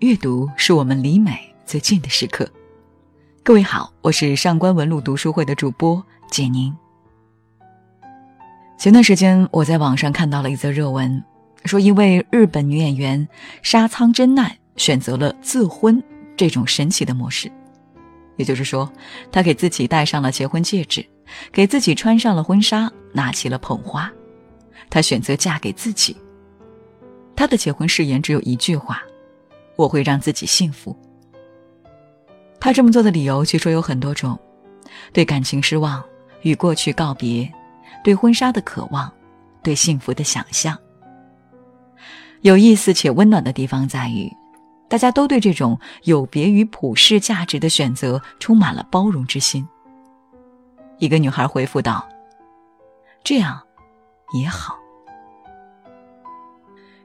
阅读是我们离美最近的时刻。各位好，我是上官文露读书会的主播简宁。前段时间我在网上看到了一则热文，说一位日本女演员沙仓真奈选择了自婚这种神奇的模式，也就是说，她给自己戴上了结婚戒指，给自己穿上了婚纱，拿起了捧花，她选择嫁给自己。她的结婚誓言只有一句话。我会让自己幸福。他这么做的理由，据说有很多种：对感情失望，与过去告别，对婚纱的渴望，对幸福的想象。有意思且温暖的地方在于，大家都对这种有别于普世价值的选择充满了包容之心。一个女孩回复道：“这样也好。”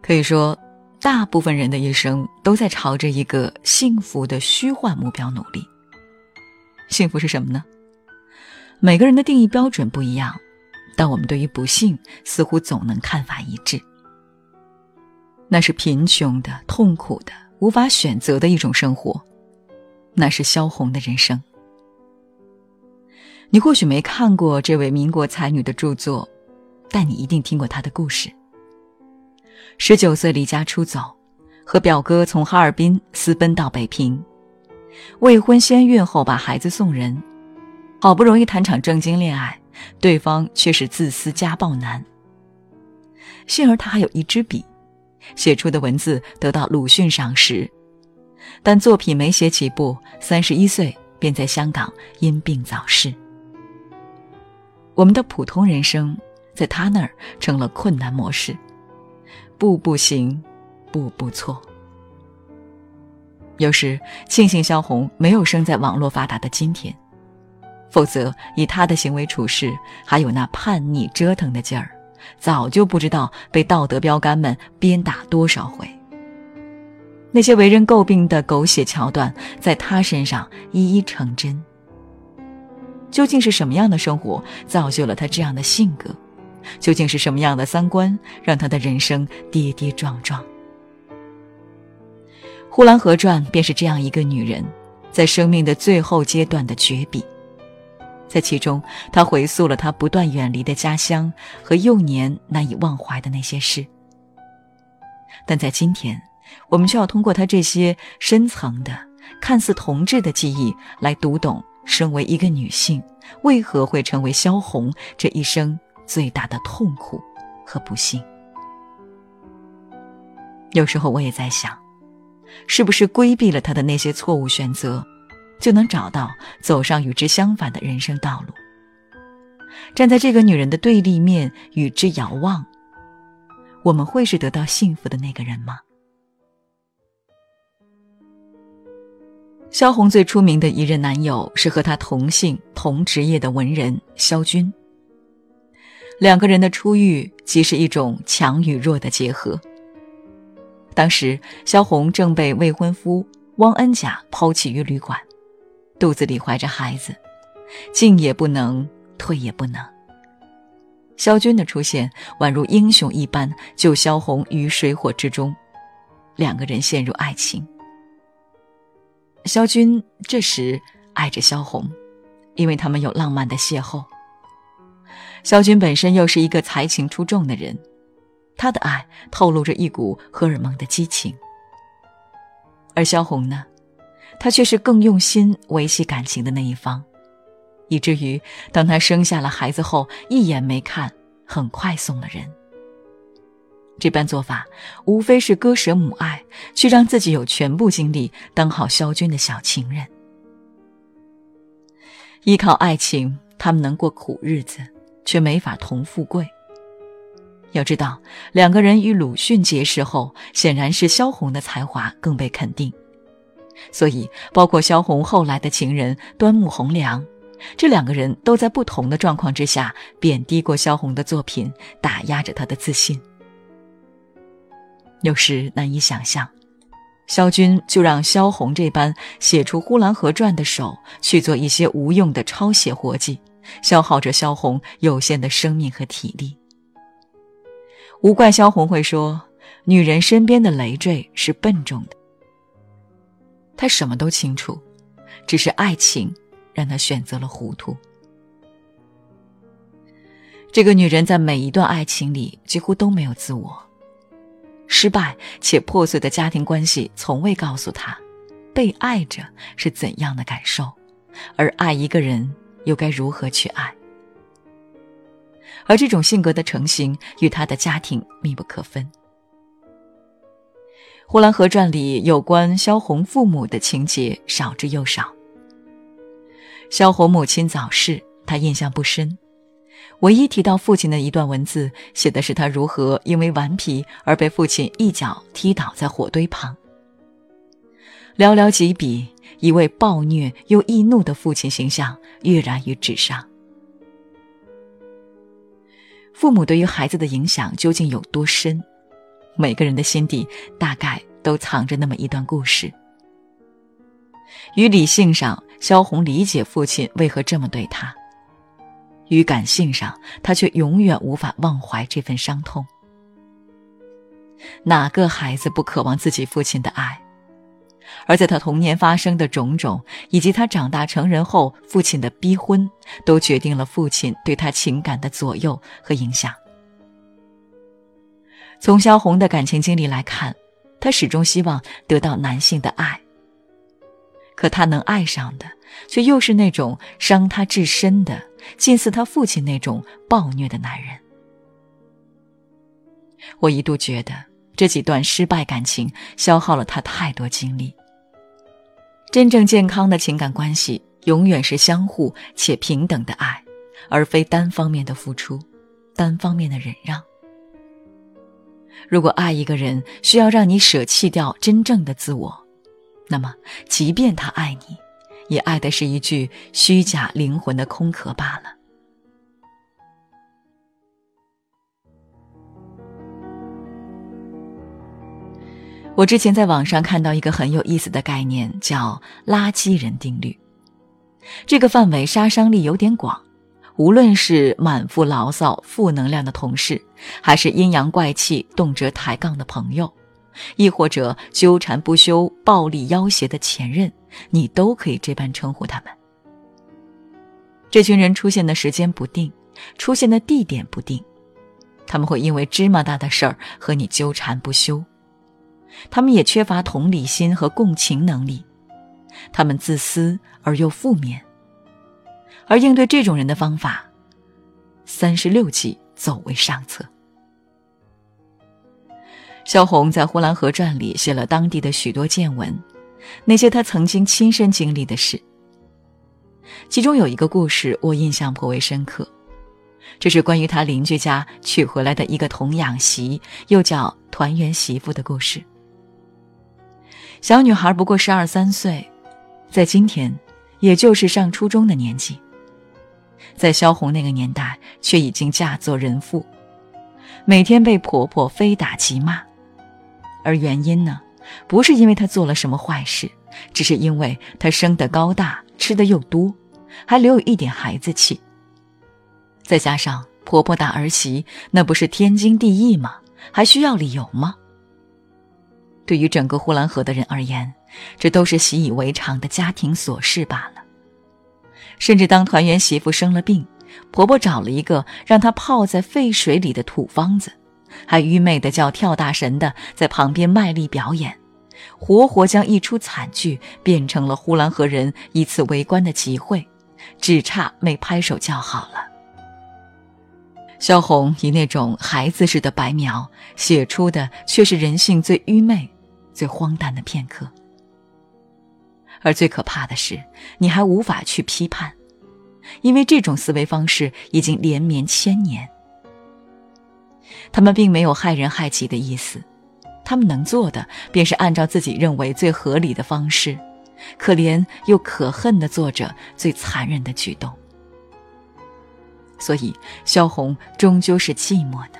可以说。大部分人的一生都在朝着一个幸福的虚幻目标努力。幸福是什么呢？每个人的定义标准不一样，但我们对于不幸似乎总能看法一致。那是贫穷的、痛苦的、无法选择的一种生活，那是萧红的人生。你或许没看过这位民国才女的著作，但你一定听过她的故事。十九岁离家出走，和表哥从哈尔滨私奔到北平，未婚先孕后把孩子送人，好不容易谈场正经恋爱，对方却是自私家暴男。幸而他还有一支笔，写出的文字得到鲁迅赏识，但作品没写几部，三十一岁便在香港因病早逝。我们的普通人生，在他那儿成了困难模式。步步行，步步错。有时庆幸萧红没有生在网络发达的今天，否则以她的行为处事，还有那叛逆折腾的劲儿，早就不知道被道德标杆们鞭打多少回。那些为人诟病的狗血桥段，在她身上一一成真。究竟是什么样的生活，造就了她这样的性格？究竟是什么样的三观，让他的人生跌跌撞撞？《呼兰河传》便是这样一个女人，在生命的最后阶段的绝笔。在其中，她回溯了她不断远离的家乡和幼年难以忘怀的那些事。但在今天，我们却要通过她这些深层的、看似同志的记忆，来读懂身为一个女性，为何会成为萧红这一生。最大的痛苦和不幸。有时候我也在想，是不是规避了他的那些错误选择，就能找到走上与之相反的人生道路？站在这个女人的对立面与之遥望，我们会是得到幸福的那个人吗？萧红最出名的一任男友是和她同姓同职业的文人萧军。两个人的初遇，即是一种强与弱的结合。当时，萧红正被未婚夫汪恩甲抛弃于旅馆，肚子里怀着孩子，进也不能，退也不能。萧军的出现，宛如英雄一般，救萧红于水火之中，两个人陷入爱情。萧军这时爱着萧红，因为他们有浪漫的邂逅。萧军本身又是一个才情出众的人，他的爱透露着一股荷尔蒙的激情。而萧红呢，她却是更用心维系感情的那一方，以至于当她生下了孩子后，一眼没看，很快送了人。这般做法，无非是割舍母爱，去让自己有全部精力当好萧军的小情人。依靠爱情，他们能过苦日子。却没法同富贵。要知道，两个人与鲁迅结识后，显然是萧红的才华更被肯定，所以包括萧红后来的情人端木蕻良，这两个人都在不同的状况之下贬低过萧红的作品，打压着她的自信。有时难以想象，萧军就让萧红这般写出《呼兰河传》的手去做一些无用的抄写活计。消耗着萧红有限的生命和体力，无怪萧红会说：“女人身边的累赘是笨重的。”他什么都清楚，只是爱情让他选择了糊涂。这个女人在每一段爱情里几乎都没有自我，失败且破碎的家庭关系从未告诉她，被爱着是怎样的感受，而爱一个人又该如何去爱。而这种性格的成型与他的家庭密不可分。《呼兰河传》里有关萧红父母的情节少之又少。萧红母亲早逝，他印象不深。唯一提到父亲的一段文字，写的是他如何因为顽皮而被父亲一脚踢倒在火堆旁。寥寥几笔，一位暴虐又易怒的父亲形象跃然于纸上。父母对于孩子的影响究竟有多深？每个人的心底大概都藏着那么一段故事。于理性上，萧红理解父亲为何这么对他。于感性上，他却永远无法忘怀这份伤痛。哪个孩子不渴望自己父亲的爱？而在他童年发生的种种，以及他长大成人后父亲的逼婚，都决定了父亲对他情感的左右和影响。从萧红的感情经历来看，她始终希望得到男性的爱。可她能爱上的，却又是那种伤她至深的。近似他父亲那种暴虐的男人，我一度觉得这几段失败感情消耗了他太多精力。真正健康的情感关系，永远是相互且平等的爱，而非单方面的付出、单方面的忍让。如果爱一个人需要让你舍弃掉真正的自我，那么即便他爱你。也爱的是一具虚假灵魂的空壳罢了。我之前在网上看到一个很有意思的概念，叫“垃圾人定律”。这个范围杀伤力有点广，无论是满腹牢骚、负能量的同事，还是阴阳怪气、动辄抬杠的朋友。亦或者纠缠不休、暴力要挟的前任，你都可以这般称呼他们。这群人出现的时间不定，出现的地点不定，他们会因为芝麻大的事儿和你纠缠不休。他们也缺乏同理心和共情能力，他们自私而又负面。而应对这种人的方法，三十六计走为上策。萧红在《呼兰河传》里写了当地的许多见闻，那些他曾经亲身经历的事。其中有一个故事我印象颇为深刻，这是关于他邻居家娶回来的一个童养媳，又叫团圆媳妇的故事。小女孩不过十二三岁，在今天，也就是上初中的年纪，在萧红那个年代，却已经嫁作人妇，每天被婆婆非打即骂。而原因呢，不是因为她做了什么坏事，只是因为她生得高大，吃的又多，还留有一点孩子气。再加上婆婆打儿媳，那不是天经地义吗？还需要理由吗？对于整个呼兰河的人而言，这都是习以为常的家庭琐事罢了。甚至当团圆媳妇生了病，婆婆找了一个让她泡在沸水里的土方子。还愚昧的叫跳大神的在旁边卖力表演，活活将一出惨剧变成了呼兰河人一次围观的集会，只差没拍手叫好了。萧红以那种孩子似的白描写出的，却是人性最愚昧、最荒诞的片刻。而最可怕的是，你还无法去批判，因为这种思维方式已经连绵千年。他们并没有害人害己的意思，他们能做的便是按照自己认为最合理的方式，可怜又可恨的做着最残忍的举动。所以，萧红终究是寂寞的。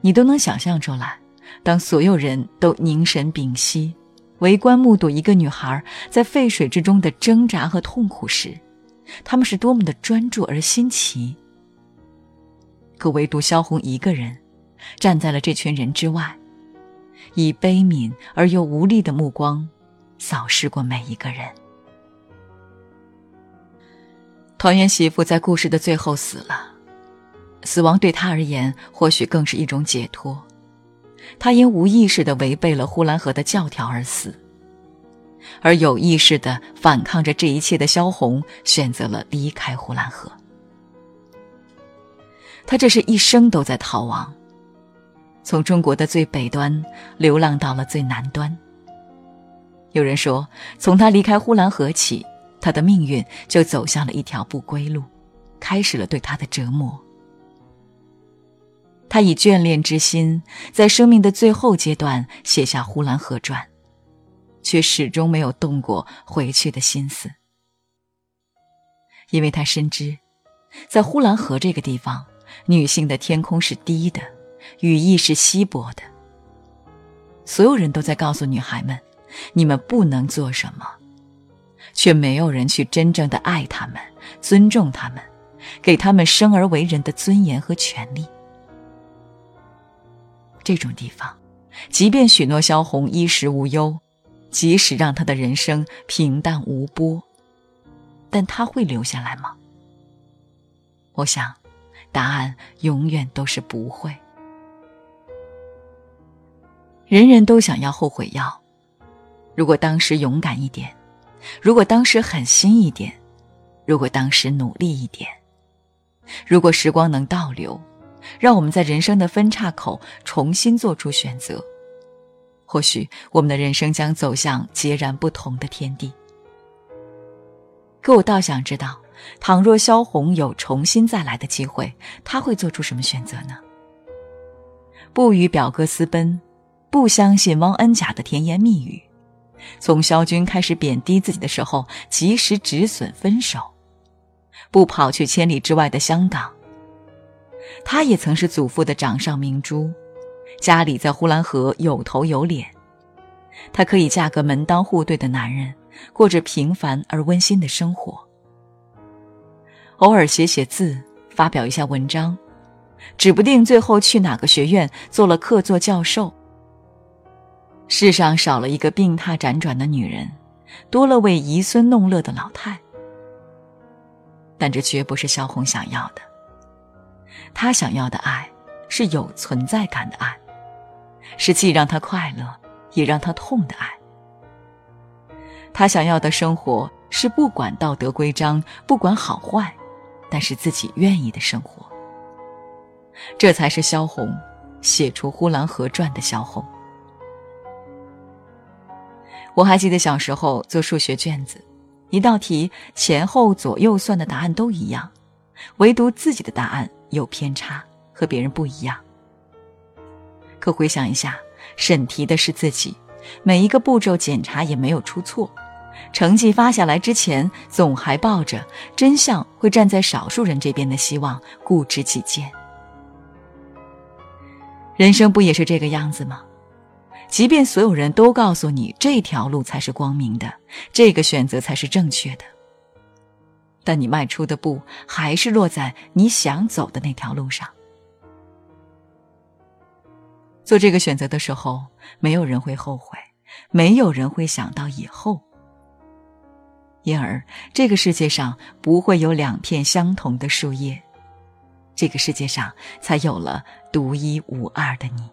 你都能想象出来，当所有人都凝神屏息，围观目睹一个女孩在沸水之中的挣扎和痛苦时，他们是多么的专注而新奇。可唯独萧红一个人，站在了这群人之外，以悲悯而又无力的目光，扫视过每一个人。团圆媳妇在故事的最后死了，死亡对她而言或许更是一种解脱。他因无意识的违背了呼兰河的教条而死，而有意识的反抗着这一切的萧红选择了离开呼兰河。他这是一生都在逃亡，从中国的最北端流浪到了最南端。有人说，从他离开呼兰河起。他的命运就走向了一条不归路，开始了对他的折磨。他以眷恋之心，在生命的最后阶段写下《呼兰河传》，却始终没有动过回去的心思，因为他深知，在呼兰河这个地方，女性的天空是低的，羽翼是稀薄的。所有人都在告诉女孩们：“你们不能做什么。”却没有人去真正的爱他们，尊重他们，给他们生而为人的尊严和权利。这种地方，即便许诺萧红衣食无忧，即使让他的人生平淡无波，但他会留下来吗？我想，答案永远都是不会。人人都想要后悔药，如果当时勇敢一点。如果当时狠心一点，如果当时努力一点，如果时光能倒流，让我们在人生的分岔口重新做出选择，或许我们的人生将走向截然不同的天地。可我倒想知道，倘若萧红有重新再来的机会，他会做出什么选择呢？不与表哥私奔，不相信汪恩甲的甜言蜜语。从萧军开始贬低自己的时候，及时止损分手，不跑去千里之外的香港。她也曾是祖父的掌上明珠，家里在呼兰河有头有脸，她可以嫁个门当户对的男人，过着平凡而温馨的生活。偶尔写写字，发表一下文章，指不定最后去哪个学院做了客座教授。世上少了一个病榻辗转的女人，多了位遗孙弄乐的老太。但这绝不是萧红想要的。他想要的爱，是有存在感的爱，是既让他快乐，也让他痛的爱。他想要的生活，是不管道德规章，不管好坏，但是自己愿意的生活。这才是萧红写出《呼兰河传》的萧红。我还记得小时候做数学卷子，一道题前后左右算的答案都一样，唯独自己的答案有偏差，和别人不一样。可回想一下，审题的是自己，每一个步骤检查也没有出错，成绩发下来之前，总还抱着真相会站在少数人这边的希望，固执己见。人生不也是这个样子吗？即便所有人都告诉你这条路才是光明的，这个选择才是正确的，但你迈出的步还是落在你想走的那条路上。做这个选择的时候，没有人会后悔，没有人会想到以后，因而这个世界上不会有两片相同的树叶，这个世界上才有了独一无二的你。